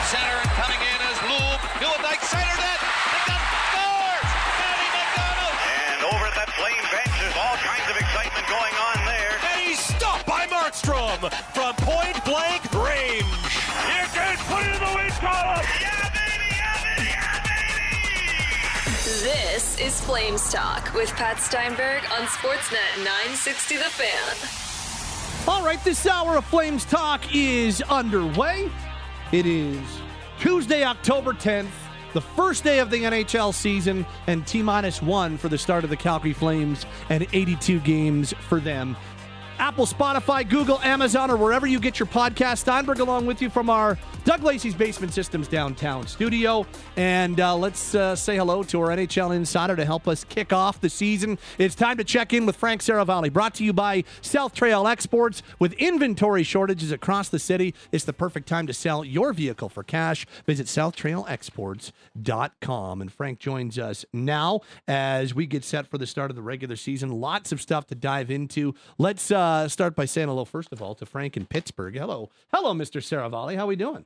to center and coming in as Lube. Gillick center net. McDonald scores! Matty McDonald! And over at that flame bench, there's all kinds of excitement going on there. And he's stopped by Markstrom from point blank range. You can put it in the win column. Yeah, baby! Yeah, baby! Yeah, baby! This is Flames Talk with Pat Steinberg on Sportsnet 960 The Fan. All right, this hour of Flames Talk is underway. It is Tuesday, October 10th, the first day of the NHL season, and T minus one for the start of the Calgary Flames and 82 games for them. Apple, Spotify, Google, Amazon, or wherever you get your podcast. Steinberg along with you from our Doug Lacey's Basement Systems downtown studio. And uh, let's uh, say hello to our NHL insider to help us kick off the season. It's time to check in with Frank Seravalli, brought to you by South Trail Exports. With inventory shortages across the city, it's the perfect time to sell your vehicle for cash. Visit SouthTrailExports.com. And Frank joins us now as we get set for the start of the regular season. Lots of stuff to dive into. Let's uh, start by saying hello, first of all, to Frank in Pittsburgh. Hello. Hello, Mr. Seravalli. How are we doing?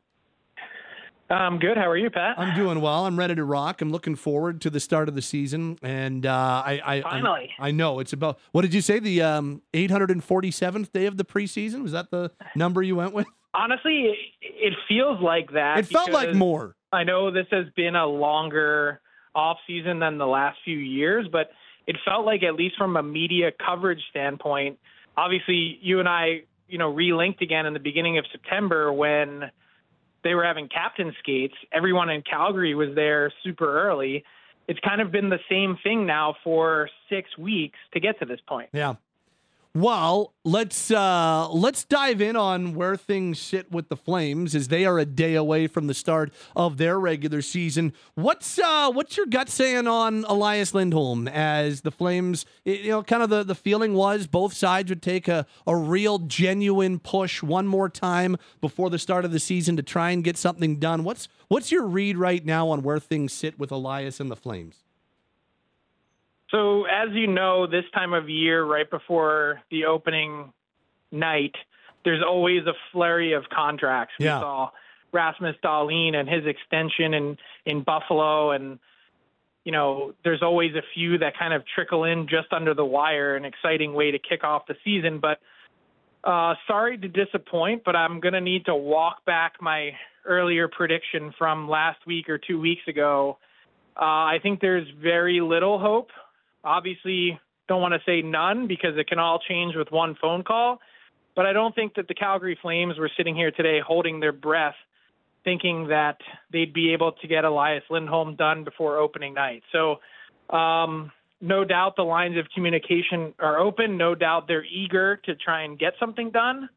I'm good. How are you, Pat? I'm doing well. I'm ready to rock. I'm looking forward to the start of the season, and uh, I, I Finally. I, I know it's about. What did you say? The um, 847th day of the preseason was that the number you went with? Honestly, it, it feels like that. It felt like more. I know this has been a longer off season than the last few years, but it felt like at least from a media coverage standpoint. Obviously, you and I, you know, relinked again in the beginning of September when they were having captain skates. Everyone in Calgary was there super early. It's kind of been the same thing now for six weeks to get to this point. Yeah. Well, let's uh, let's dive in on where things sit with the Flames as they are a day away from the start of their regular season. What's uh, what's your gut saying on Elias Lindholm as the Flames? You know, kind of the, the feeling was both sides would take a, a real genuine push one more time before the start of the season to try and get something done. What's what's your read right now on where things sit with Elias and the Flames? So, as you know, this time of year, right before the opening night, there's always a flurry of contracts. We saw Rasmus Dahlin and his extension in in Buffalo, and you know, there's always a few that kind of trickle in just under the wire. An exciting way to kick off the season, but uh, sorry to disappoint, but I'm going to need to walk back my earlier prediction from last week or two weeks ago. Uh, I think there's very little hope. Obviously, don't want to say none because it can all change with one phone call. But I don't think that the Calgary Flames were sitting here today holding their breath, thinking that they'd be able to get Elias Lindholm done before opening night. So, um, no doubt the lines of communication are open. No doubt they're eager to try and get something done.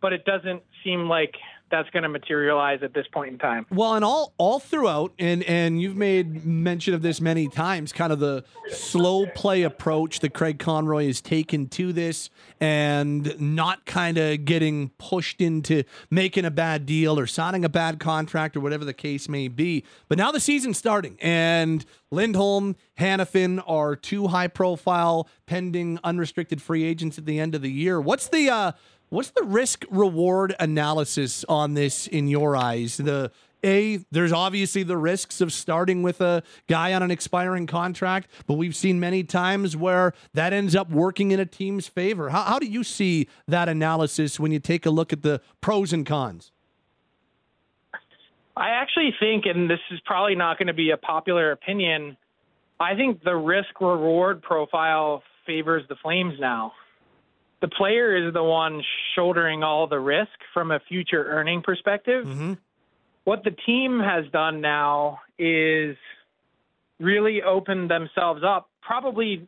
But it doesn't seem like that's going to materialize at this point in time. Well, and all all throughout, and and you've made mention of this many times, kind of the slow play approach that Craig Conroy has taken to this, and not kind of getting pushed into making a bad deal or signing a bad contract or whatever the case may be. But now the season's starting, and Lindholm, Hanifin are two high profile pending unrestricted free agents at the end of the year. What's the uh, What's the risk reward analysis on this in your eyes? The a there's obviously the risks of starting with a guy on an expiring contract, but we've seen many times where that ends up working in a team's favor. How, how do you see that analysis when you take a look at the pros and cons? I actually think, and this is probably not going to be a popular opinion, I think the risk reward profile favors the Flames now. The player is the one shouldering all the risk from a future earning perspective. Mm-hmm. What the team has done now is really open themselves up, probably,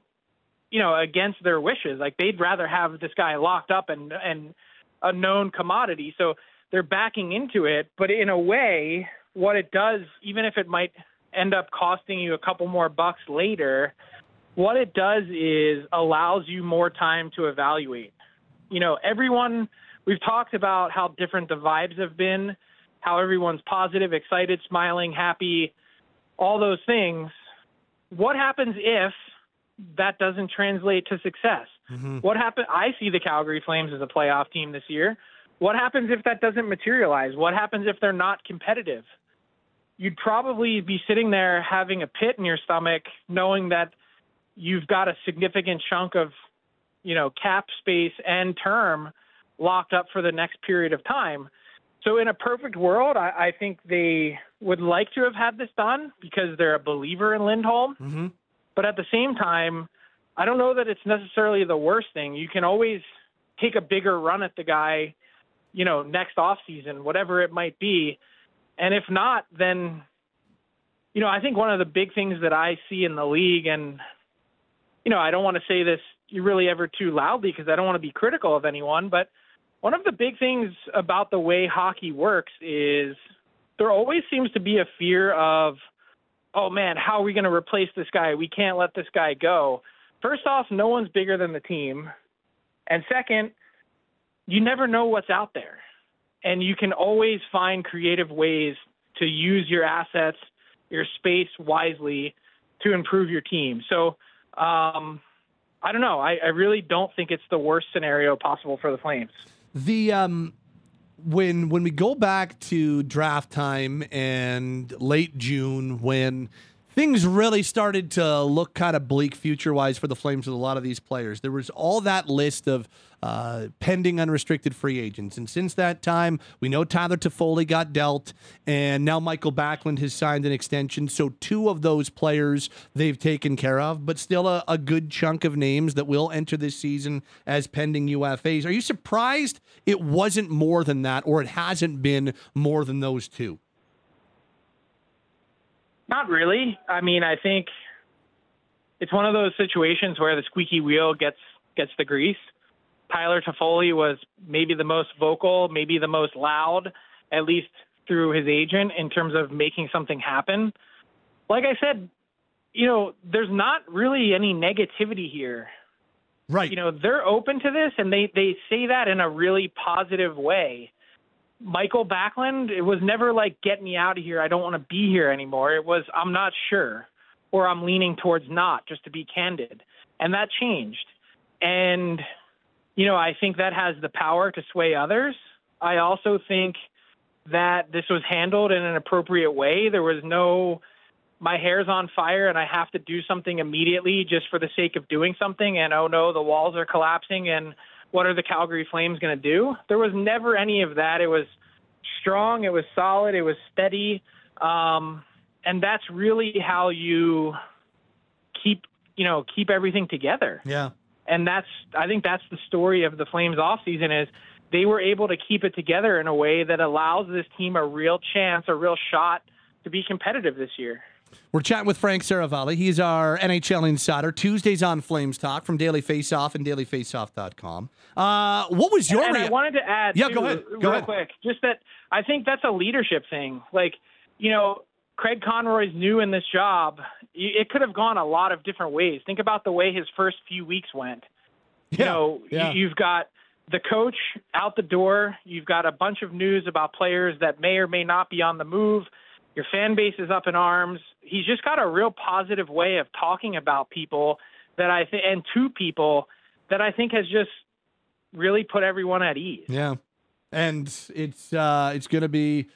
you know, against their wishes. Like they'd rather have this guy locked up and and a known commodity. So they're backing into it, but in a way, what it does, even if it might end up costing you a couple more bucks later, what it does is allows you more time to evaluate. You know, everyone, we've talked about how different the vibes have been, how everyone's positive, excited, smiling, happy, all those things. What happens if that doesn't translate to success? Mm-hmm. What happen? I see the Calgary Flames as a playoff team this year. what happens if that doesn't materialize? What happens if they're not competitive? You'd probably be sitting there having a pit in your stomach, knowing that you've got a significant chunk of, you know, cap space and term locked up for the next period of time. So, in a perfect world, I, I think they would like to have had this done because they're a believer in Lindholm. Mm-hmm. But at the same time, I don't know that it's necessarily the worst thing. You can always take a bigger run at the guy, you know, next off season, whatever it might be. And if not, then, you know, I think one of the big things that I see in the league, and, you know, I don't want to say this really ever too loudly because I don't want to be critical of anyone, but one of the big things about the way hockey works is there always seems to be a fear of, oh man, how are we going to replace this guy? We can't let this guy go. First off, no one's bigger than the team. And second, you never know what's out there. And you can always find creative ways to use your assets, your space wisely to improve your team. So, um, I don't know. I, I really don't think it's the worst scenario possible for the Flames. The um, when when we go back to draft time and late June, when things really started to look kind of bleak future wise for the Flames with a lot of these players. There was all that list of uh, pending unrestricted free agents. And since that time, we know Tyler Toffoli got dealt, and now Michael Backlund has signed an extension. So, two of those players they've taken care of, but still a, a good chunk of names that will enter this season as pending UFAs. Are you surprised it wasn't more than that, or it hasn't been more than those two? Not really. I mean, I think it's one of those situations where the squeaky wheel gets gets the grease. Tyler Toffoli was maybe the most vocal, maybe the most loud, at least through his agent in terms of making something happen. Like I said, you know, there's not really any negativity here. Right. You know, they're open to this and they they say that in a really positive way. Michael Backlund, it was never like, get me out of here. I don't want to be here anymore. It was, I'm not sure, or I'm leaning towards not, just to be candid. And that changed. And, you know, I think that has the power to sway others. I also think that this was handled in an appropriate way. There was no, my hair's on fire and I have to do something immediately just for the sake of doing something. And oh no, the walls are collapsing and what are the Calgary Flames going to do? There was never any of that. It was strong, it was solid, it was steady. Um, and that's really how you keep, you know, keep everything together. Yeah. And that's I think that's the story of the Flames off season is they were able to keep it together in a way that allows this team a real chance, a real shot to be competitive this year. We're chatting with Frank Seravalli. He's our NHL insider. Tuesdays on Flames Talk from Daily Faceoff and dailyfaceoff.com. Uh, what was your And rea- I wanted to add, Yeah, too, go ahead. Go real ahead. quick, just that I think that's a leadership thing. Like, you know, Craig Conroy's new in this job. It could have gone a lot of different ways. Think about the way his first few weeks went. you know, yeah. you've got the coach out the door. You've got a bunch of news about players that may or may not be on the move. Your fan base is up in arms. He's just got a real positive way of talking about people that I think, and to people that I think has just really put everyone at ease. Yeah, and it's uh, it's going to be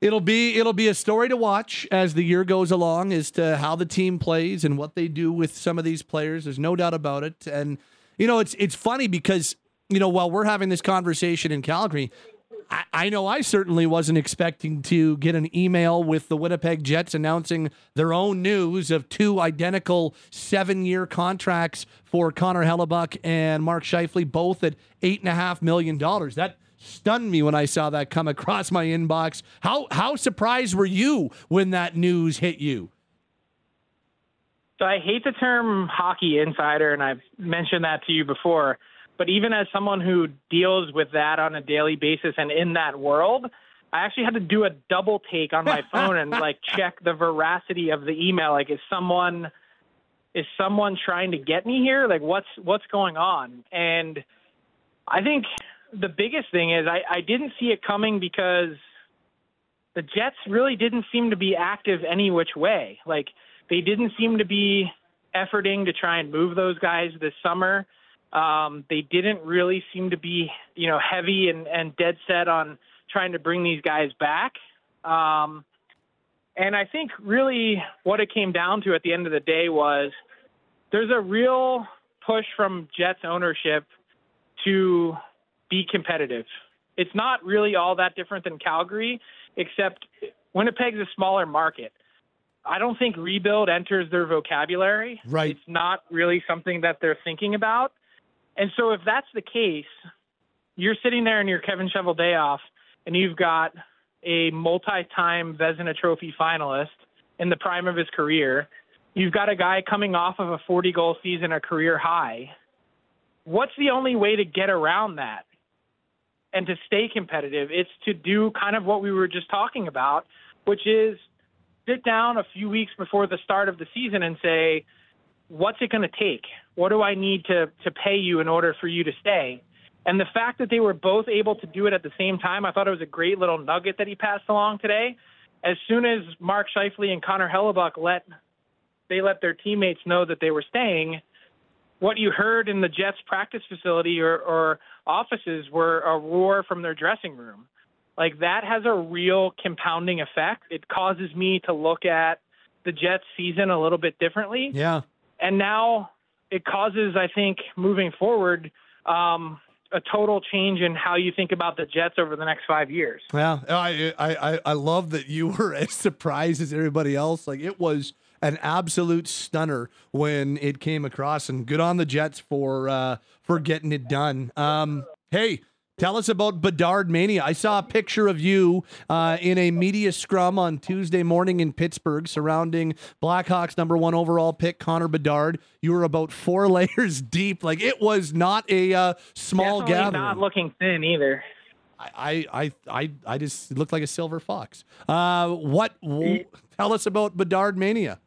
it'll be it'll be a story to watch as the year goes along as to how the team plays and what they do with some of these players. There's no doubt about it, and you know it's it's funny because you know while we're having this conversation in Calgary. I, I know I certainly wasn't expecting to get an email with the Winnipeg Jets announcing their own news of two identical seven year contracts for Connor Hellebuyck and Mark Scheifele, both at eight and a half million dollars. That stunned me when I saw that come across my inbox. How how surprised were you when that news hit you? So I hate the term hockey insider, and I've mentioned that to you before. But even as someone who deals with that on a daily basis and in that world, I actually had to do a double take on my phone and like check the veracity of the email. Like, is someone is someone trying to get me here? Like, what's what's going on? And I think the biggest thing is I, I didn't see it coming because the Jets really didn't seem to be active any which way. Like they didn't seem to be efforting to try and move those guys this summer. Um, they didn't really seem to be, you know, heavy and, and dead set on trying to bring these guys back. Um, and I think really what it came down to at the end of the day was there's a real push from Jets ownership to be competitive. It's not really all that different than Calgary, except Winnipeg's a smaller market. I don't think rebuild enters their vocabulary. Right. It's not really something that they're thinking about. And so if that's the case, you're sitting there in your Kevin Shovel day Cheveldayoff and you've got a multi-time Vezina Trophy finalist in the prime of his career. You've got a guy coming off of a 40-goal season, a career high. What's the only way to get around that and to stay competitive? It's to do kind of what we were just talking about, which is sit down a few weeks before the start of the season and say, what's it going to take? What do I need to to pay you in order for you to stay? And the fact that they were both able to do it at the same time, I thought it was a great little nugget that he passed along today. As soon as Mark Scheifele and Connor Hellebuyck let they let their teammates know that they were staying, what you heard in the Jets practice facility or, or offices were a roar from their dressing room. Like that has a real compounding effect. It causes me to look at the Jets season a little bit differently. Yeah. And now it causes, I think, moving forward, um, a total change in how you think about the Jets over the next five years. Yeah, I I I love that you were as surprised as everybody else. Like it was an absolute stunner when it came across, and good on the Jets for uh, for getting it done. Um, hey. Tell us about Bedard Mania. I saw a picture of you uh, in a media scrum on Tuesday morning in Pittsburgh surrounding Blackhawks number one overall pick, Connor Bedard. You were about four layers deep. Like it was not a uh, small Definitely gathering. not looking thin either. I, I, I, I just looked like a silver fox. Uh, what? W- tell us about Bedard Mania.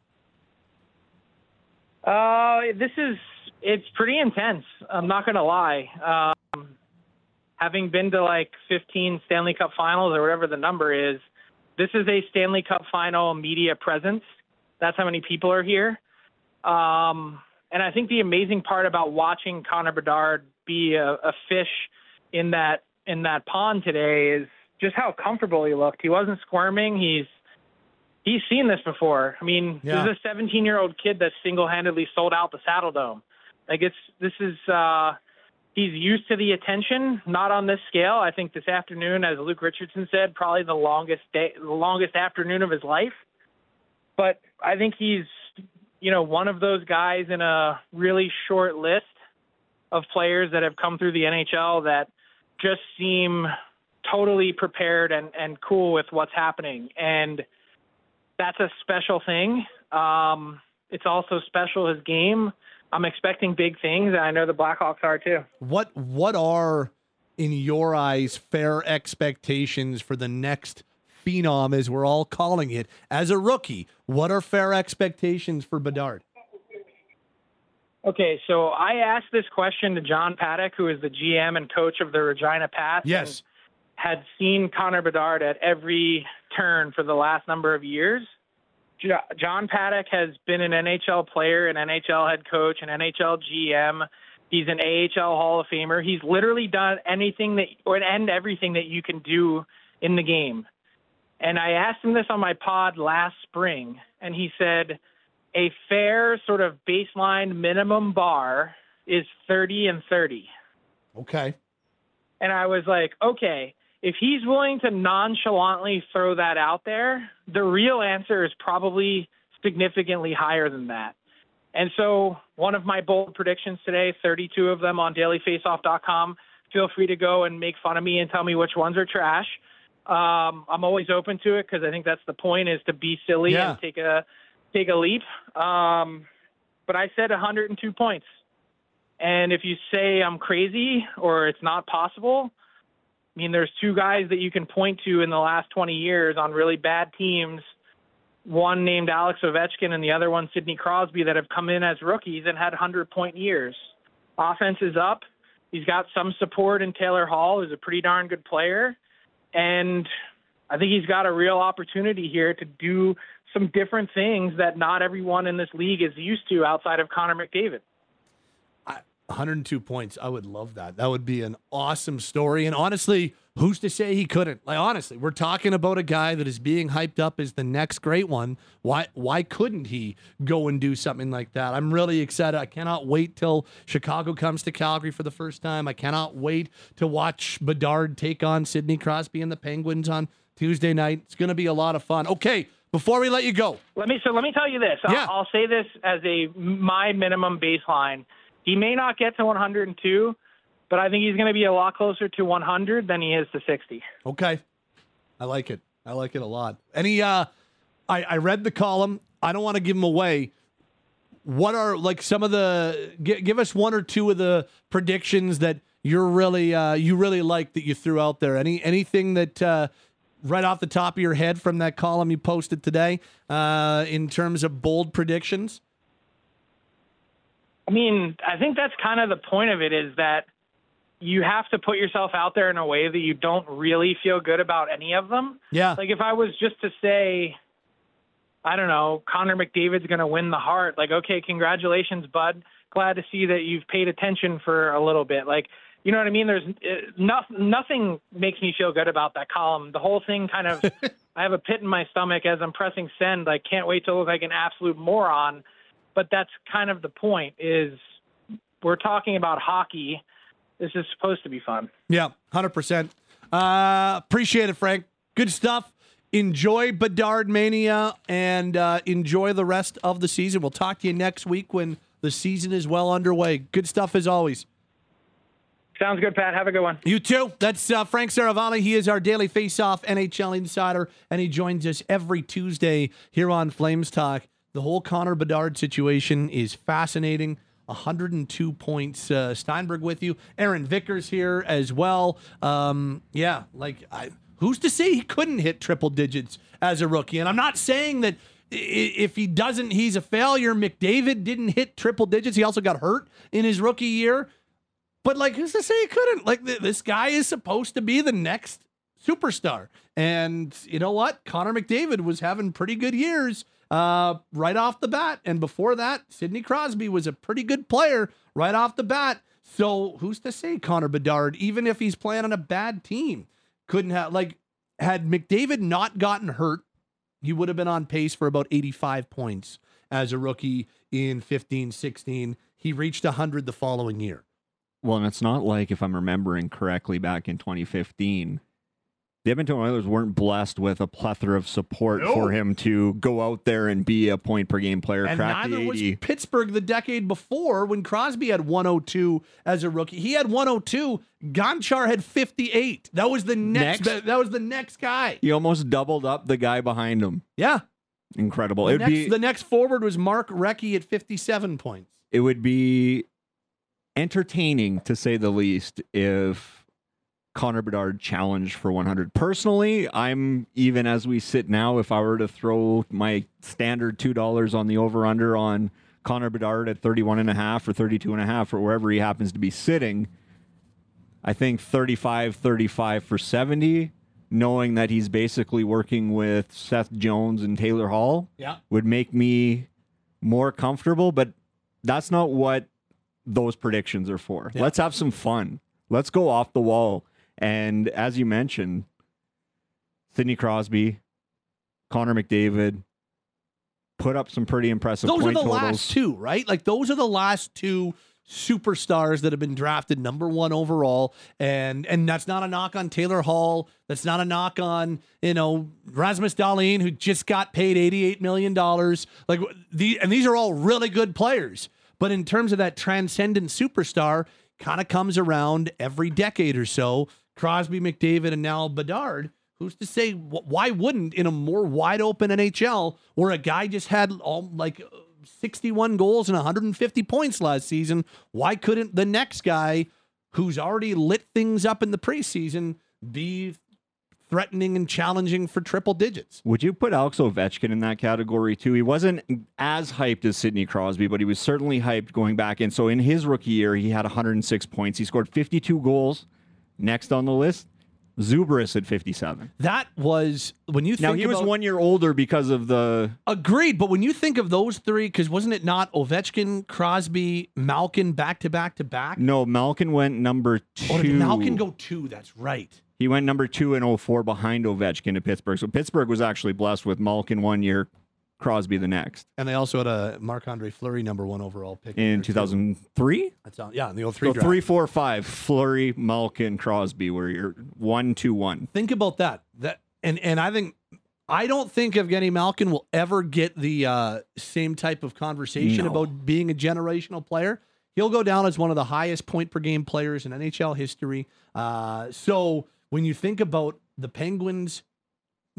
Uh, this is it's pretty intense. I'm not gonna lie. Having been to like 15 Stanley Cup Finals or whatever the number is, this is a Stanley Cup Final media presence. That's how many people are here. Um, and I think the amazing part about watching Connor Bedard be a, a fish in that in that pond today is just how comfortable he looked. He wasn't squirming. He's he's seen this before. I mean, Yeah. this is a 17 year old kid that single handedly sold out the Saddledome. Like it's this is uh, he's used to the attention, not on this scale. I think this afternoon, as Luke Richardson said, probably the longest day, the longest afternoon of his life. But I think he's you know one of those guys in a really short list of players that have come through the NHL that just seem totally prepared and, and cool with what's happening. And that's a special thing. Um, it's also special his game. I'm expecting big things, and I know the Blackhawks are too. What what are in your eyes fair expectations for the next phenom, as we're all calling it, as a rookie? What are fair expectations for Bedard? Okay, so I asked this question to John Paddock, who is the GM and coach of the Regina Pats. Yes. and Had seen Connor Bedard at every turn for the last number of years. Jo- John Paddock has been an NHL player, an NHL head coach, an NHL GM. He's an AHL Hall of Famer. He's literally done anything that, or and everything that you can do in the game. And I asked him this on my pod last spring, and he said, a fair sort of baseline minimum bar is 30 and 30. Okay. And I was like, okay, if he's willing to nonchalantly throw that out there, the real answer is probably significantly higher than that. And so, one of my bold predictions today, 32 of them on dailyfaceoff.com. Feel free to go and make fun of me and tell me which ones are trash. Um, I'm always open to it because I think that's the point is to be silly Yeah. and take a take a leap. Um, but I said 102 points. And if you say I'm crazy or it's not possible, I mean, there's two guys that you can point to in the last 20 years on really bad teams. One named Alex Ovechkin and the other one Sidney Crosby that have come in as rookies and had 100 point years. Offense is up. He's got some support in Taylor Hall, who's a pretty darn good player. And I think he's got a real opportunity here to do some different things that not everyone in this league is used to outside of Connor McDavid. 102 points. I would love that. That would be an awesome story. And honestly, who's to say he couldn't? Like honestly, we're talking about a guy that is being hyped up as the next great one. Why why couldn't he go and do something like that? I'm really excited. I cannot wait till Chicago comes to Calgary for the first time. I cannot wait to watch Bedard take on Sidney Crosby and the Penguins on Tuesday night. It's going to be a lot of fun. Okay, before we let you go, Let me so let me tell you this. I'll, Yeah. I'll say this as a my minimum baseline. He may not get to 102, but I think he's going to be a lot closer to 100 than he is to 60. Okay. I like it. I like it a lot. Any uh I, I read the column. I don't want to give them away. What are like some of the gi- give us one or two of the predictions that you're really uh you really like that you threw out there. Any anything that uh right off the top of your head from that column you posted today uh in terms of bold predictions? I mean, I think that's kind of the point of it is that you have to put yourself out there in a way that you don't really feel good about any of them. Yeah. Like if I was just to say, I don't know, Connor McDavid's going to win the heart. Like, okay, congratulations, bud. Glad to see that you've paid attention for a little bit. Like, you know what I mean? There's uh, no, nothing makes me feel good about that column. The whole thing kind of, I have a pit in my stomach as I'm pressing send. I can't wait to look like an absolute moron. But that's kind of the point. Is we're talking about hockey. This is supposed to be fun. Yeah, hundred percent. Uh, appreciate it, Frank. Good stuff. Enjoy Bedard Mania and uh, enjoy the rest of the season. We'll talk to you next week when the season is well underway. Good stuff as always. Sounds good, Pat. Have a good one. You too. That's uh, Frank Seravalli. He is our daily face-off NHL insider, and he joins us every Tuesday here on Flames Talk. The whole Connor Bedard situation is fascinating. 102 points. Uh, Steinberg with you. Aaron Vickers here as well. Um, yeah, like I, who's to say he couldn't hit triple digits as a rookie? And I'm not saying that if he doesn't, he's a failure. McDavid didn't hit triple digits. He also got hurt in his rookie year. But like, who's to say he couldn't? Like, th- this guy is supposed to be the next superstar. And you know what? Connor McDavid was having pretty good years uh, right off the bat. And before that, Sidney Crosby was a pretty good player right off the bat. So who's to say Connor Bedard, even if he's playing on a bad team, couldn't have like had McDavid not gotten hurt, he would have been on pace for about 85 points as a rookie in 15 16. He reached 100 the following year. Well, and it's not like, if I'm remembering correctly, back in 2015, the Edmonton Oilers weren't blessed with a plethora of support for him to go out there and be a point per game player, And neither the was Pittsburgh the decade before when Crosby had 102 as a rookie. He had 102. Gonchar had 58. That was the next. Next? That was the next guy. He almost doubled up the guy behind him. Yeah. Incredible. The It'd next, be the next forward was Mark Recchi at 57 points. it would be entertaining to say the least if Connor Bedard challenge for 100. Personally, I'm even as we sit now, if I were to throw my standard $2 on the over under on Connor Bedard at 31 and a half or 32 and a half or wherever he happens to be sitting, I think 35 35 for 70, knowing that he's basically working with Seth Jones and Taylor Hall Yeah. would make me more comfortable, but that's not what those predictions are for. Yeah. Let's have some fun. Let's go off the wall. And as you mentioned, Sidney Crosby, Connor McDavid put up some pretty impressive Those are the totals. last two, right? Like those are the last two superstars that have been drafted number one overall. And and that's not a knock on Taylor Hall. That's not a knock on, you know, Rasmus Dahlin, who just got paid $88 million. Like the and these are all really good players. But in terms of that transcendent superstar, kind of comes around every decade or so. Crosby, McDavid, and now Bedard. Who's to say why wouldn't in a more wide open NHL where a guy just had all like uh, 61 goals and 150 points last season, why couldn't the next guy who's already lit things up in the preseason be threatening and challenging for triple digits? Would you put Alex Ovechkin in that category too? He wasn't as hyped as Sidney Crosby, but he was certainly hyped going back in. So in his rookie year, he had 106 points. He scored 52 goals. Next on the list, Zubrus at 57. That was when you think Now he was about- one year older because of the Agreed, but when you think of those three, because wasn't it not Ovechkin, Crosby, Malkin back to back to back? no Malkin went number oh, two. Or did Malkin go two? That's right. He went number two in 04 behind Ovechkin to Pittsburgh. So Pittsburgh was actually blessed with Malkin one year, Crosby the next And they also had a Marc Andre Fleury number one overall pick in there, too. 2003. That's on, yeah, in the 03 So draft. three, four, five. Fleury, Malkin, Crosby, where you're one, two, one. Think about that. That and and I think I don't think Evgeny Malkin will ever get the uh, same type of conversation No. about being a generational player. He'll go down as one of the highest point per game players in NHL history. Uh, so when you think about the Penguins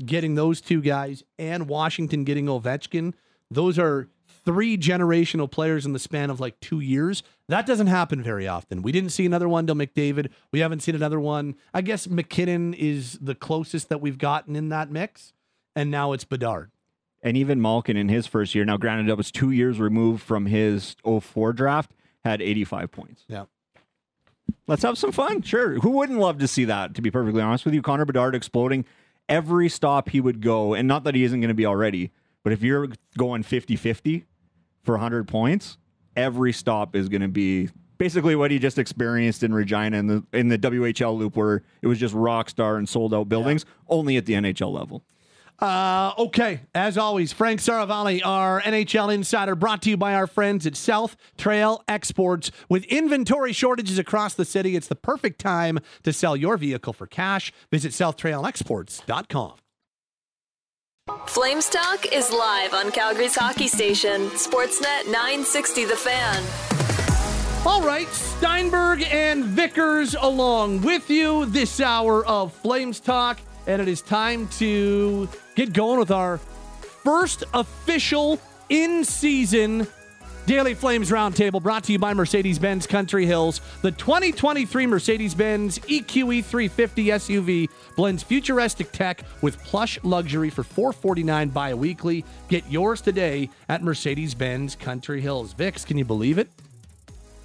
getting those two guys and Washington getting Ovechkin, those are three generational players in the span of like two years. That doesn't happen very often. We didn't see another one till McDavid. We haven't seen another one. I guess MacKinnon is the closest that we've gotten in that mix. And now it's Bedard. And even Malkin in his first year, now granted, that was two years removed from his 04 draft, had 85 points. Yeah. Let's have some fun. Sure. Who wouldn't love to see that, to be perfectly honest with you? Connor Bedard exploding every stop he would go, and not that he isn't going to be already, but if you're going 50 50 for 100 points, every stop is going to be basically what he just experienced in Regina in the, in the WHL loop, where it was just rock star and sold out buildings, only at the NHL level. Uh, okay, as always, Frank Seravalli, our NHL insider, brought to you by our friends at South Trail Exports. With inventory shortages across the city, it's the perfect time to sell your vehicle for cash. Visit southtrailexports.com. Flames Talk is live on Calgary's hockey station, Sportsnet 960 The Fan. All right, Steinberg and Vickers along with you this hour of Flames Talk, and it is time to get going with our first official in season Daily Flames Roundtable brought to you by Mercedes Benz Country Hills. The 2023 Mercedes Benz EQE 350 SUV blends futuristic tech with plush luxury for 449 bi weekly. Get yours today at Mercedes Benz Country Hills. Vix, can you believe it?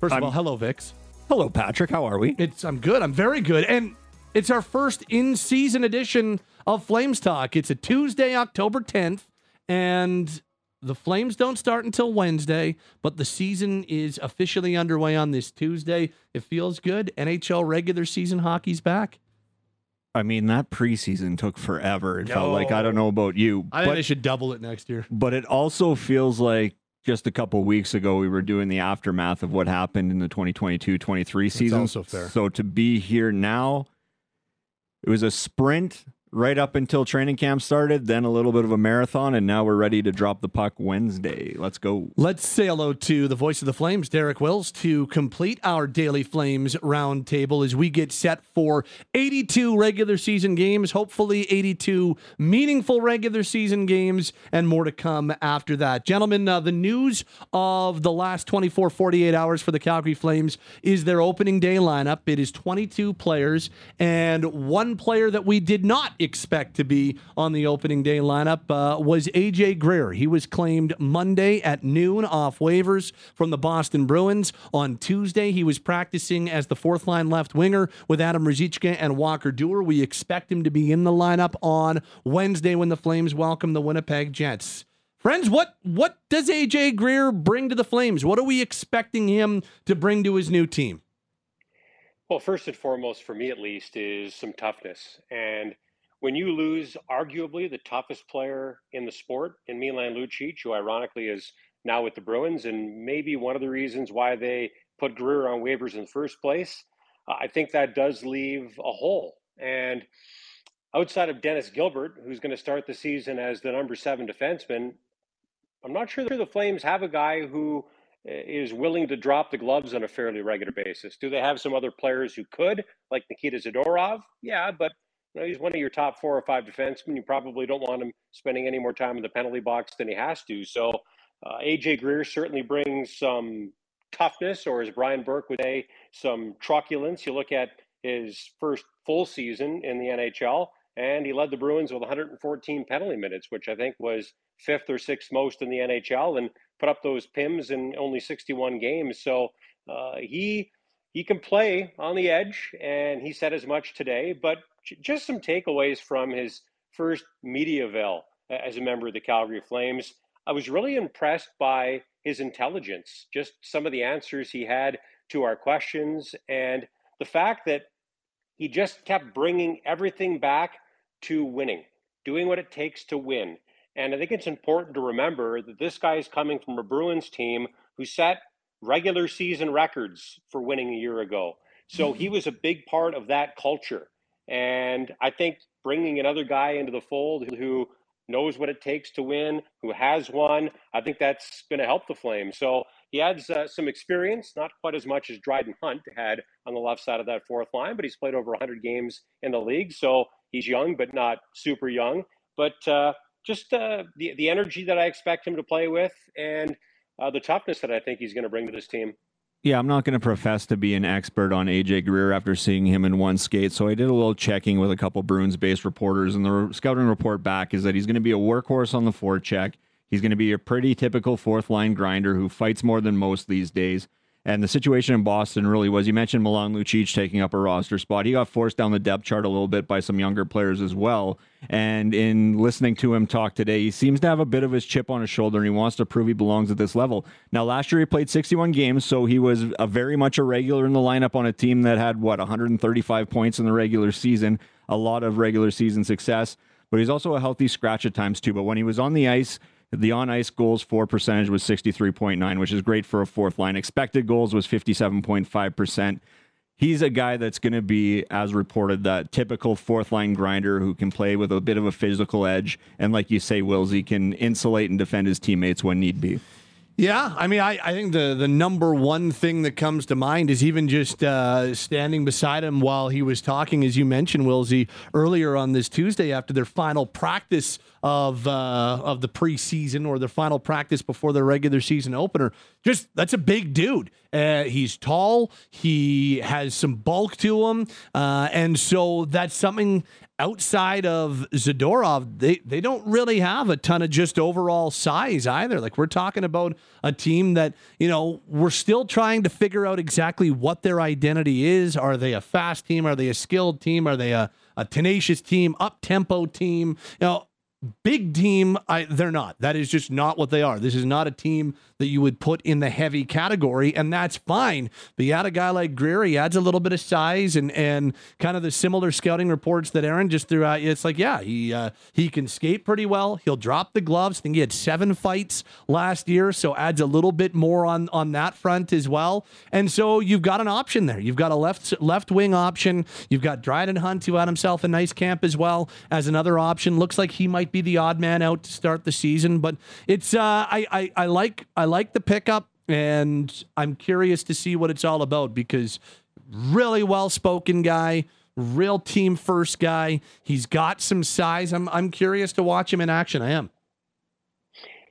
First of I'm- all, hello, Vix. Hello, Patrick. How are we? It's I'm good. I'm very good. And it's our first in-season edition of Flames Talk. It's a Tuesday, October 10th, and the Flames don't start until Wednesday, but the season is officially underway on this Tuesday. It feels good. NHL regular season hockey's back. I mean, that preseason took forever. It felt like I don't know about you, I think but they should double it next year. but it also feels like just a couple weeks ago we were doing the aftermath of what happened in the 2022-23 season. So to be here now, it was a sprint right up until training camp started, then a little bit of a marathon, and now we're ready to drop the puck Wednesday. Let's go. Let's say hello to the voice of the Flames, Derek Wills, to complete our Daily Flames roundtable as we get set for 82 regular season games, hopefully 82 meaningful regular season games, and more to come after that. Gentlemen, uh, the news of the last 24, 48 hours for the Calgary Flames is their opening day lineup. It is 22 players, and one player that we did not expect to be on the opening day lineup uh, was AJ Greer. He was claimed Monday at noon off waivers from the Boston Bruins. On Tuesday, he was practicing as the fourth line left winger with Adam Ruzicka and Walker Duehr. We expect him to be in the lineup on Wednesday when the Flames welcome the Winnipeg Jets. Friends, what what does AJ Greer bring to the Flames? What are we expecting him to bring to his new team? Well, first and foremost, for me at least, is some toughness. And when you lose arguably the toughest player in the sport in Milan Lucic, who ironically is now with the Bruins, and maybe one of the reasons why they put Greer on waivers in the first place, uh, I think that does leave a hole. And outside of Dennis Gilbert, who's going to start the season as the number seven defenseman, I'm not sure the Flames have a guy who uh, willing to drop the gloves on a fairly regular basis. Do they have some other players who could, like Nikita Zadorov? Yeah, but you know, he's one of your top four or five defensemen. You probably don't want him spending any more time in the penalty box than he has to. So uh, AJ Greer certainly brings some toughness, or as Brian Burke would say, some truculence. You look at his first full season in the NHL, and he led the Bruins with 114 penalty minutes, which I think was fifth or sixth most in the NHL, and put up those PIMs in only 61 games. So uh, he he can play on the edge, and he said as much today. But just some takeaways from his first media avail as a member of the Calgary Flames. I was really impressed by his intelligence, just some of the answers he had to our questions, and the fact that he just kept bringing everything back to winning, doing what it takes to win. And I think it's important to remember that this guy is coming from a Bruins team who set regular season records for winning a year ago. So he mm-hmm. was a big part of that culture. And I think bringing another guy into the fold who knows what it takes to win, who has won, I think that's going to help the Flames. So he adds uh, some experience, not quite as much as Dryden Hunt had on the left side of that fourth line, but he's played over 100 games in the league. So he's young, but not super young. But uh, just uh, the, the energy that I expect him to play with and uh, the toughness that I think he's going to bring to this team. Yeah, I'm not going to profess to be an expert on AJ Greer after seeing him in one skate. So I did a little checking with a couple Bruins based reporters, and the scouting report back is that he's going to be a workhorse on the forecheck. He's going to be a pretty typical fourth line grinder who fights more than most these days. And the situation in Boston really was you mentioned Milan Lucic taking up a roster spot. He got forced down the depth chart a little bit by some younger players as well. And in listening to him talk today, he seems to have a bit of his chip on his shoulder and he wants to prove he belongs at this level. Now, last year he played 61 games, so he was a very much a regular in the lineup on a team that had, what, 135 points in the regular season, a lot of regular season success. But he's also a healthy scratch at times, too. But when he was on the ice, the on ice goals for percentage was 63.9, which is great for a fourth line. Expected goals was 57.5%. He's a guy that's going to be, as reported, that typical fourth line grinder who can play with a bit of a physical edge. And like you say, Wills, can insulate and defend his teammates when need be. Yeah, I mean, I, I think the, the number one thing that comes to mind is even just uh, standing beside him while he was talking, as you mentioned, Wilsey, earlier on this Tuesday after their final practice of uh, of the preseason or their final practice before their regular season opener. Just that's a big dude. Uh, he's tall. He has some bulk to him, uh, and so that's something outside of Zadorov, they, they don't really have a ton of just overall size either. Like we're talking about a team that, you know, we're still trying to figure out exactly what their identity is. Are they a fast team? Are they a skilled team? Are they a, a tenacious team, up tempo team? You know, big team I, they're not. That is just not what they are. This is not a team that you would put in the heavy category and that's fine. But you had a guy like greer he adds a little bit of size and and kind of the similar scouting reports that aaron just threw out. It's like yeah he uh, he can skate pretty well. He'll drop the gloves. I think he had seven fights last year so adds a little bit more on on that front as well. And so you've got an option there. You've got a left left wing option. You've got dryden hunt who had himself a nice camp as well as another option. Looks like he might be the odd man out to start the season, but it's uh, I, I I like I like the pickup, and I'm curious to see what it's all about because really well spoken guy, real team first guy. He's got some size. I'm I'm curious to watch him in action. I am.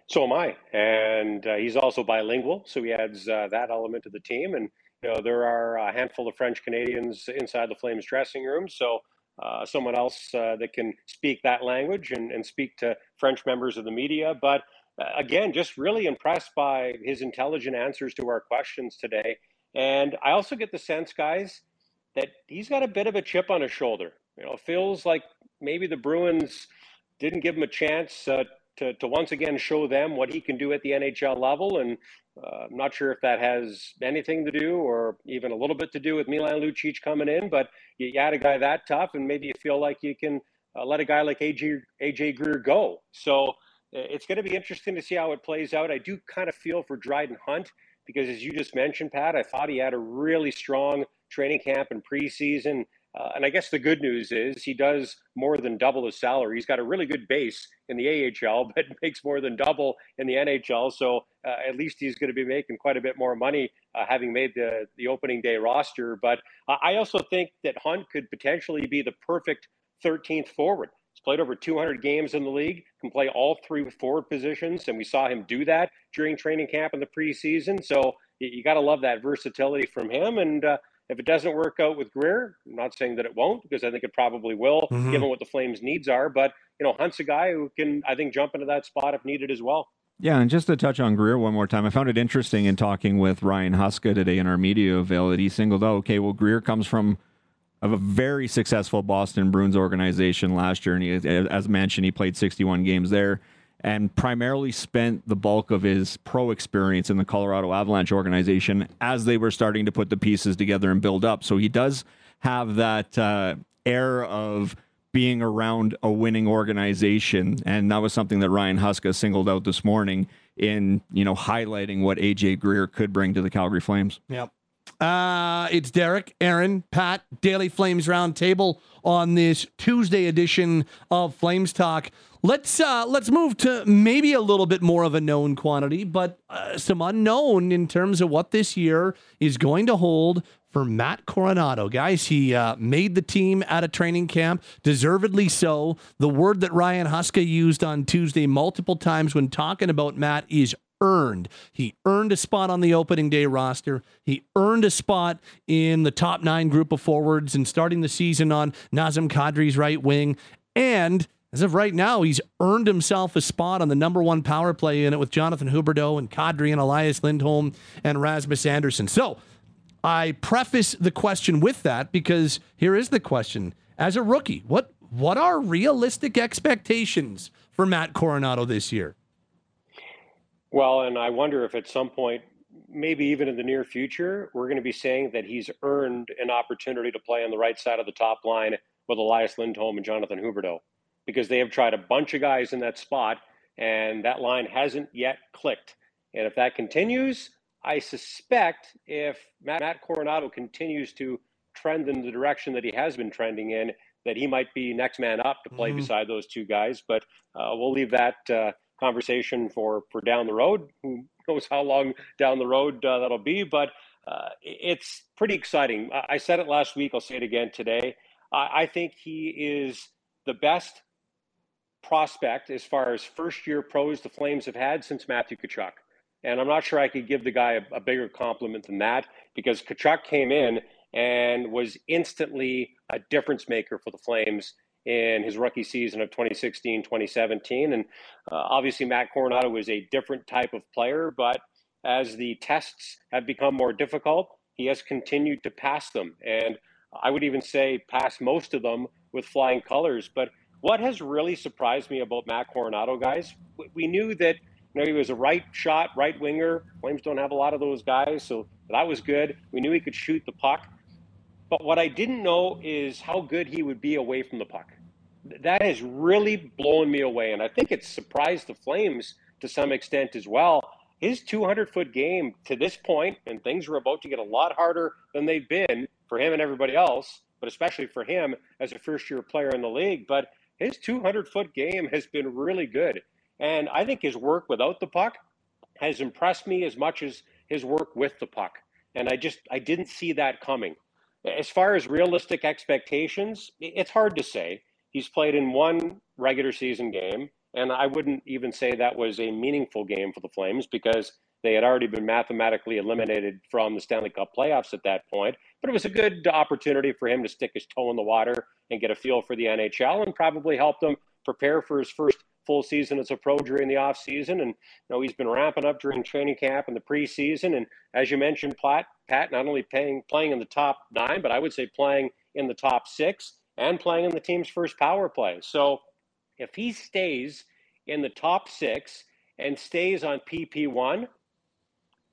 So am I, and uh, he's also bilingual, so he adds uh, that element to the team. And you know there are a handful of French Canadians inside the Flames dressing room, so uh, someone else uh, that can speak that language and, and speak to French members of the media. But uh, again, just really impressed by his intelligent answers to our questions today. And I also get the sense, guys, that he's got a bit of a chip on his shoulder. You know, feels like maybe the Bruins didn't give him a chance uh, to, to once again show them what he can do at the NHL level. And uh, I'm not sure if that has anything to do or even a little bit to do with Milan Lucic coming in, but you, had a guy that tough, and maybe you feel like you can uh, let a guy like AJ AJ Greer go. So it's going to be interesting to see how it plays out. I do kind of feel for Dryden Hunt because, as you just mentioned, Pat, I thought he had a really strong training camp and preseason. Uh, and I guess the good news is he does more than double his salary. He's got a really good base in the AHL, but makes more than double in the NHL. So uh, at least he's going to be making quite a bit more money uh, having made the, the opening day roster. But I also think that Hunt could potentially be the perfect 13th forward. He's played over 200 games in the league, can play all three forward positions, and we saw him do that during training camp in the preseason. So you, you got to love that versatility from him. And uh, if it doesn't work out with Greer, I'm not saying that it won't because I think it probably will, mm-hmm. given what the Flames' needs are. But you know, Hunt's a guy who can, I think, jump into that spot if needed as well. Yeah, and just to touch on Greer one more time, I found it interesting in talking with Ryan Huska today in our media avail that he singled out. Okay, well, Greer comes from of a very successful Boston Bruins organization last year. And he, as mentioned, he played 61 games there and primarily spent the bulk of his pro experience in the Colorado Avalanche organization as they were starting to put the pieces together and build up. So he does have that uh, air of being around a winning organization, and that was something that Ryan Huska singled out this morning in you know highlighting what AJ Greer could bring to the Calgary Flames. Yep. Uh, it's Derek, Aaron, Pat, Daily Flames Roundtable on this Tuesday edition of Flames Talk. Let's uh, let's move to maybe a little bit more of a known quantity, but uh, some unknown in terms of what this year is going to hold for Matt Coronato. Guys, he uh, made the team at a training camp, deservedly so. The word that Ryan Huska used on Tuesday multiple times when talking about Matt is earned. He earned a spot on the opening day roster. He earned a spot in the top nine group of forwards and starting the season on Nazem Kadri's right wing. And as of right now, he's earned himself a spot on the number one power play unit with Jonathan Huberdeau and Kadri and Elias Lindholm and Rasmus Andersson. So I preface the question with that because here is the question. As a rookie, what what are realistic expectations for Matt Coronato this year? Well, and I wonder if at some point, maybe even in the near future, we're going to be saying that he's earned an opportunity to play on the right side of the top line with Elias Lindholm and Jonathan Huberdeau because they have tried a bunch of guys in that spot and that line hasn't yet clicked. And if that continues, I suspect if Matt, Matt Coronato continues to trend in the direction that he has been trending in, that he might be next man up to play mm-hmm. beside those two guys. But uh, we'll leave that uh, conversation for for down the road. Who knows how long down the road uh, that'll be? But uh, it's pretty exciting. I said it last week. I'll say it again today. I, I think he is the best prospect as far as first year pros the Flames have had since Matthew Tkachuk. And I'm not sure I could give the guy a, a bigger compliment than that because Tkachuk came in and was instantly a difference maker for the Flames in his rookie season of 2016 2017. And uh, obviously, Matt Coronato is a different type of player, but as the tests have become more difficult, he has continued to pass them. And I would even say pass most of them with flying colors. But what has really surprised me about Matt Coronato, guys, we knew that you know, he was a right shot, right winger. Flames don't have a lot of those guys, so that was good. We knew he could shoot the puck. But what I didn't know is how good he would be away from the puck. That has really blown me away. And I think it's surprised the Flames to some extent as well. His 200 foot game to this point, and things are about to get a lot harder than they've been for him and everybody else, but especially for him as a first year player in the league. But his 200 foot game has been really good. And I think his work without the puck has impressed me as much as his work with the puck. And I just, I didn't see that coming. As far as realistic expectations, it's hard to say. He's played in one regular season game, and I wouldn't even say that was a meaningful game for the Flames because they had already been mathematically eliminated from the Stanley Cup playoffs at that point. But it was a good opportunity for him to stick his toe in the water and get a feel for the NHL and probably help them prepare for his first full season as a pro during the off season. And you know he's been ramping up during training camp and the preseason. And as you mentioned, Pat, Pat not only playing playing in the top nine, but I would say playing in the top six and playing in the team's first power play. So if he stays in the top six and stays on PP one,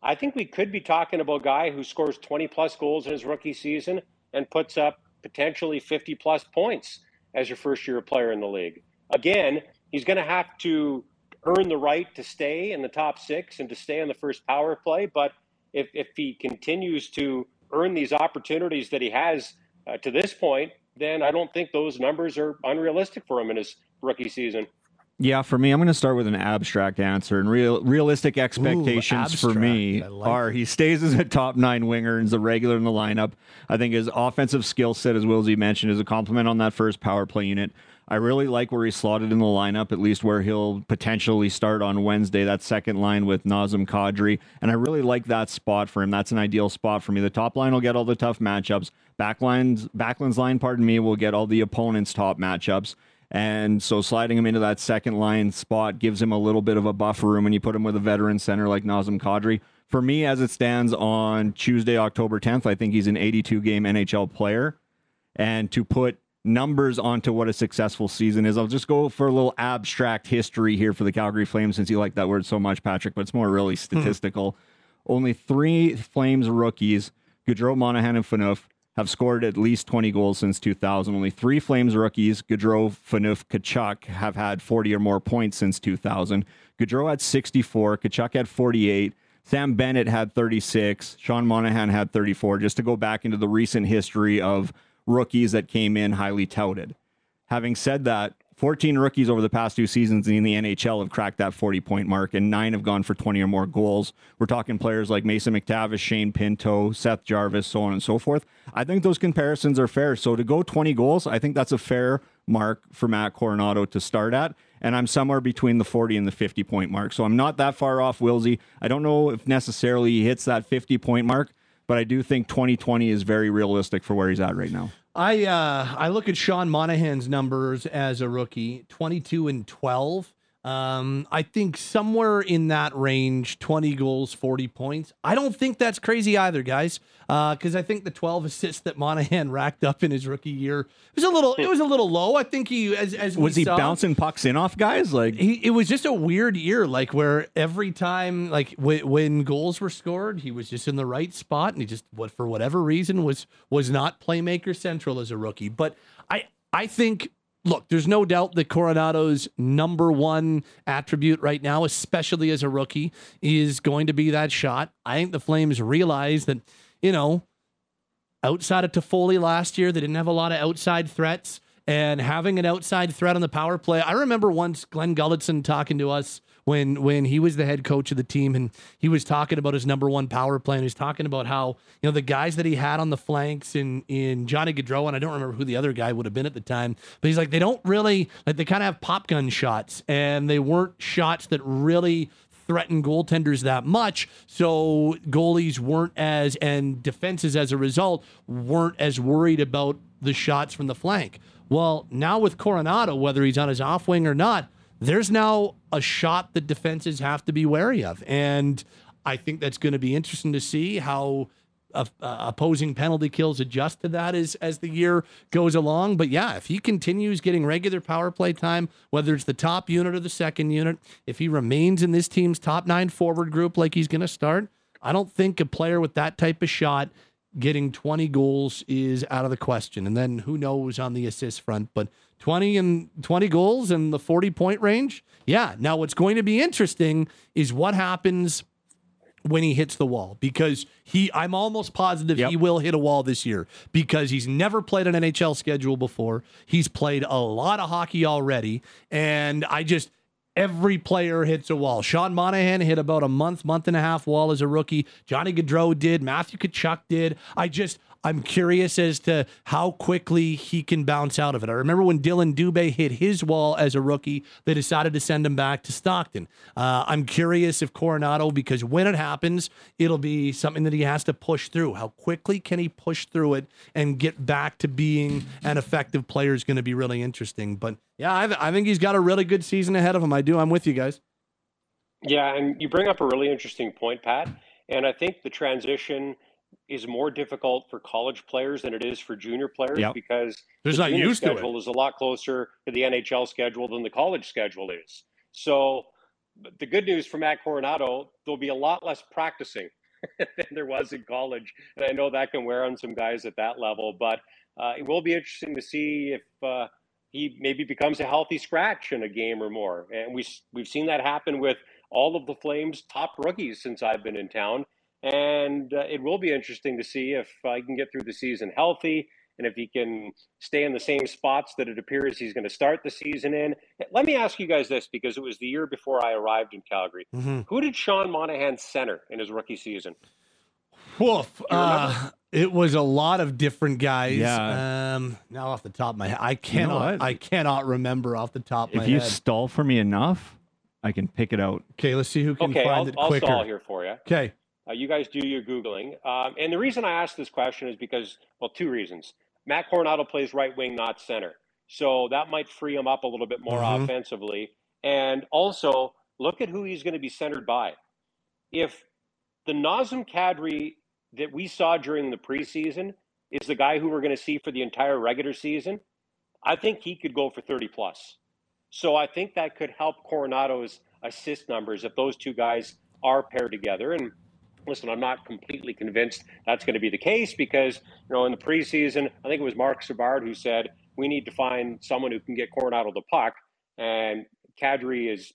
I think we could be talking about a guy who scores 20 plus goals in his rookie season and puts up potentially 50 plus points as your first year player in the league. Again, he's going to have to earn the right to stay in the top six and to stay on the first power play. But if, if he continues to earn these opportunities that he has uh, to this point, then I don't think those numbers are unrealistic for him in his rookie season. Yeah, for me, I'm going to start with an abstract answer. And real, realistic expectations Ooh, for me like are it. he stays as a top nine winger and is a regular in the lineup. I think his offensive skill set, as Wilsey mentioned, is a compliment on that first power play unit. I really like where he's slotted in the lineup, at least where he'll potentially start on Wednesday, that second line with Nazem Kadri. And I really like that spot for him. That's an ideal spot for me. The top line will get all the tough matchups. Backlines, Backlund's line, pardon me, will get all the opponent's top matchups. And so sliding him into that second line spot gives him a little bit of a buffer room and you put him with a veteran center like Nazem Kadri. For me, as it stands on Tuesday, October 10th, I think he's an 82 game NHL player. and to put numbers onto what a successful season is. I'll just go for a little abstract history here for the Calgary Flames since you like that word so much, Patrick, but it's more really hmm. statistical. Only three Flames rookies, Gaudreau, Monahan, and Phaneuf, have scored at least 20 goals since 2000. Only three Flames rookies, Gaudreau, Phaneuf, Tkachuk, have had 40 or more points since 2000. Gaudreau had 64, Tkachuk had 48, Sam Bennett had 36, Sean Monahan had 34, just to go back into the recent history of rookies that came in highly touted. Having said that, 14 rookies over the past two seasons in the NHL have cracked that 40 point mark, and nine have gone for 20 or more goals. We're talking players like Mason McTavish, Shane Pinto, Seth Jarvis, so on and so forth. I think those comparisons are fair. So to go 20 goals, I think that's a fair mark for Matt Coronato to start at. And I'm somewhere between the 40 and the 50 point mark. So I'm not that far off Wilsey. I don't know if necessarily he hits that 50 point mark, but I do think 2020 is very realistic for where he's at right now. I uh, I look at Sean Monahan's numbers as a rookie, 22 and 12. Um, I think somewhere in that range, 20 goals, 40 points. I don't think that's crazy either, guys. Uh, because uh, I think the 12 assists that Monahan racked up in his rookie year was a little it was a little low. I think he as as was he saw, bouncing pucks in off guys like he, it was just a weird year, like where every time like w- when goals were scored, he was just in the right spot, and he just what for whatever reason was was not playmaker central as a rookie. But I I think look, there's no doubt that Coronato's number one attribute right now, especially as a rookie, is going to be that shot. I think the Flames realize that, you know, outside of Toffoli last year, they didn't have a lot of outside threats. And having an outside threat on the power play, I remember once Glen Gulutzan talking to us when when he was the head coach of the team and he was talking about his number one power play and he was talking about how you know the guys that he had on the flanks in in Johnny Gaudreau and I don't remember who the other guy would have been at the time but he's like they don't really like they kind of have pop gun shots and they weren't shots that really threaten goaltenders that much. So goalies weren't as and defenses as a result weren't as worried about the shots from the flank. Well now with Coronato whether he's on his off wing or not there's now a shot that defenses have to be wary of. And I think that's going to be interesting to see how opposing penalty kills adjust to that as as the year goes along. But yeah, if he continues getting regular power play time, whether it's the top unit or the second unit, if he remains in this team's top nine forward group like he's going to start, I don't think a player with that type of shot getting 20 goals is out of the question. And then who knows on the assist front, but 20 and 20 goals in the 40 point range. Yeah. Now what's going to be interesting is what happens when he hits the wall because he I'm almost positive yep. he will hit a wall this year because he's never played an NHL schedule before. He's played a lot of hockey already and I just every player hits a wall. Sean Monahan hit about a month, month and a half wall as a rookie. Johnny Gaudreau did. Matthew Tkachuk did. I just, I'm curious as to how quickly he can bounce out of it. I remember when Dylan Dubé hit his wall as a rookie, they decided to send him back to Stockton. Uh, I'm curious if Coronato, because when it happens, it'll be something that he has to push through. How quickly can he push through it and get back to being an effective player is going to be really interesting. But yeah, I, I think he's got a really good season ahead of him. I do. I'm with you guys. Yeah, and you bring up a really interesting point, Pat. And I think the transition is more difficult for college players than it is for junior players yep. because There's the not junior used schedule is a lot closer to the NHL schedule than the college schedule is. So the good news for Matt Coronato, there'll be a lot less practicing than there was in college, and I know that can wear on some guys at that level. But uh, it will be interesting to see if uh, he maybe becomes a healthy scratch in a game or more. And we we've seen that happen with all of the Flames' top rookies since I've been in town. And uh, it will be interesting to see if I can get through the season healthy and if he can stay in the same spots that it appears he's going to start the season in. Let me ask you guys this because it was the year before I arrived in Calgary. Mm-hmm. Who did Sean Monahan center in his rookie season? Woof. Uh, it was a lot of different guys. Yeah. Um, now off the top of my head, I cannot. You know I cannot remember off the top of if my head. If you stall for me enough, I can pick it out. Okay, let's see who can okay, find I'll, it I'll quicker. I'll stall here for you. Okay. Uh, you guys do your Googling. Um, and the reason I asked this question is because, well, two reasons. Matt Coronato plays right wing, not center. So that might free him up a little bit more mm-hmm. offensively. And also, look at who he's going to be centered by. If the Nazem Kadri that we saw during the preseason is the guy who we're going to see for the entire regular season, I think he could go for 30 plus. So I think that could help Coronato's assist numbers if those two guys are paired together. And listen, I'm not completely convinced that's going to be the case because, you know, in the preseason, I think it was Marc Savard who said, we need to find someone who can get Coronato the puck. And Kadri is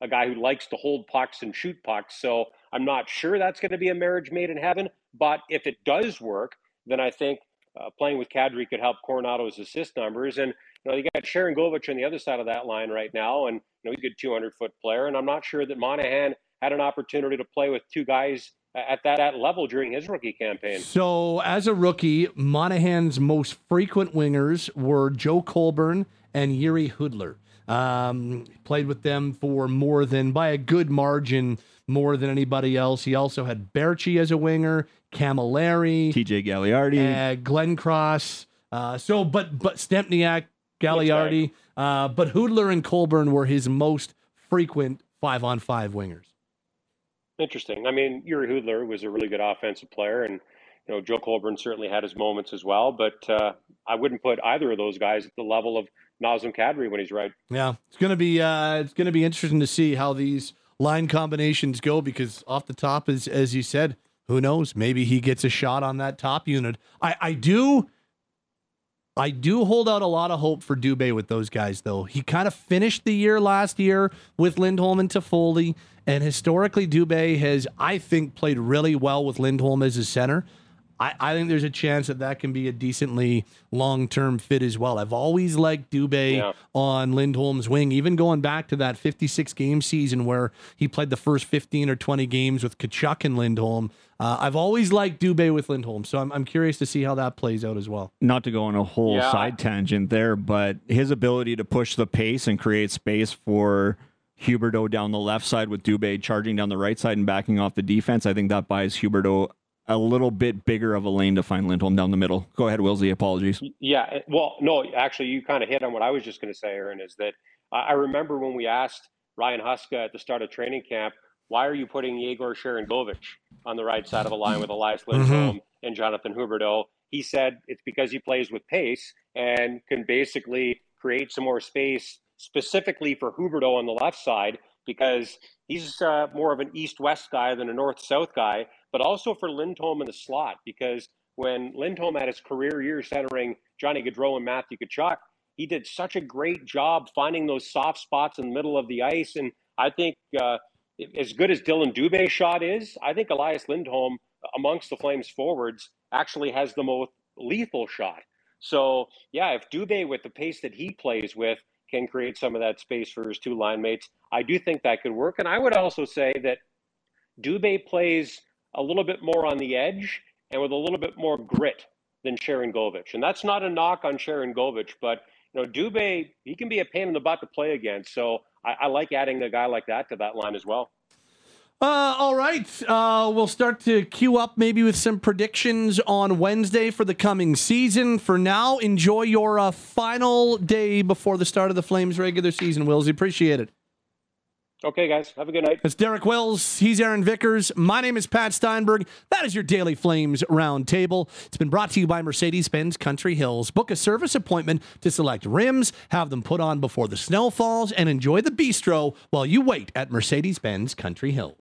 a guy who likes to hold pucks and shoot pucks. So I'm not sure that's going to be a marriage made in heaven. But if it does work, then I think uh, playing with Kadri could help Coronato's assist numbers. And you know, you got Sharangovich on the other side of that line right now, and you know he's a good 200 foot player. And I'm not sure that Monahan had an opportunity to play with two guys at that at level during his rookie campaign. So, as a rookie, Monahan's most frequent wingers were Joe Colborne and Jiri Hudler. Um, played with them for more than by a good margin, more than anybody else. He also had Berchi as a winger, Cammalleri, TJ Galiardi, uh, Glencross. Uh, so, but but Stempniak, Galiardi, uh, but Hudler and Colborne were his most frequent five on five wingers. Interesting. I mean, Jiri Hudler was a really good offensive player, and you know Joe Colborne certainly had his moments as well. But uh, I wouldn't put either of those guys at the level of Nazem Kadri when he's right. Yeah, it's gonna be uh, it's gonna be interesting to see how these line combinations go because off the top, as as you said, who knows? Maybe he gets a shot on that top unit. I I do. I do hold out a lot of hope for Dubé with those guys, though. He kind of finished the year last year with Lindholm and Toffoli, and historically, Dubé has, I think, played really well with Lindholm as his center. I, I think there's a chance that that can be a decently long term fit as well. I've always liked Dubé Yeah. on Lindholm's wing, even going back to that 56 game season where he played the first 15 or 20 games with Tkachuk and Lindholm. Uh, I've always liked Dubé with Lindholm, so I'm, I'm curious to see how that plays out as well. not to go on a whole Yeah. side tangent there, but his ability to push the pace and create space for Huberdeau down the left side with Dubé charging down the right side and backing off the defense, I think that buys Huberdeau a little bit bigger of a lane to find Lindholm down the middle. Go ahead, Wilsey. Apologies. Yeah. Well, no, actually, you kind of hit on what I was just going to say, Aaron, is that I I remember when we asked Ryan Huska at the start of training camp, why are you putting Yegor Sharangovich on the right side of the line with Elias mm-hmm. Lindholm and Jonathan Huberdeau? He said it's because he plays with pace and can basically create some more space specifically for Huberto on the left side because he's uh, more of an east-west guy than a north-south guy, but also for Lindholm in the slot because when Lindholm had his career year centering Johnny Gaudreau and Matthew Tkachuk, he did such a great job finding those soft spots in the middle of the ice. And I think uh, as good as Dylan Dubé's shot is, I think Elias Lindholm amongst the Flames forwards actually has the most lethal shot. So yeah, if Dubé with the pace that he plays with can create some of that space for his two line mates, I do think that could work. And I would also say that Dubé plays a little bit more on the edge and with a little bit more grit than Sharangovich. And that's not a knock on Sharangovich, but you know, Dubé, he can be a pain in the butt to play against. So I, I like adding a guy like that to that line as well. Uh, all right. Uh, we'll start to queue up maybe with some predictions on Wednesday for the coming season. For now, enjoy your uh, final day before the start of the Flames regular season, Wills. Appreciate it. Okay, guys, have a good night. It's Derek Wills. He's Aaron Vickers. My name is Pat Steinberg. That is your Daily Flames Roundtable. It's been brought to you by Mercedes Benz Country Hills. Book a service appointment to select rims, have them put on before the snow falls, and enjoy the bistro while you wait at Mercedes Benz Country Hills.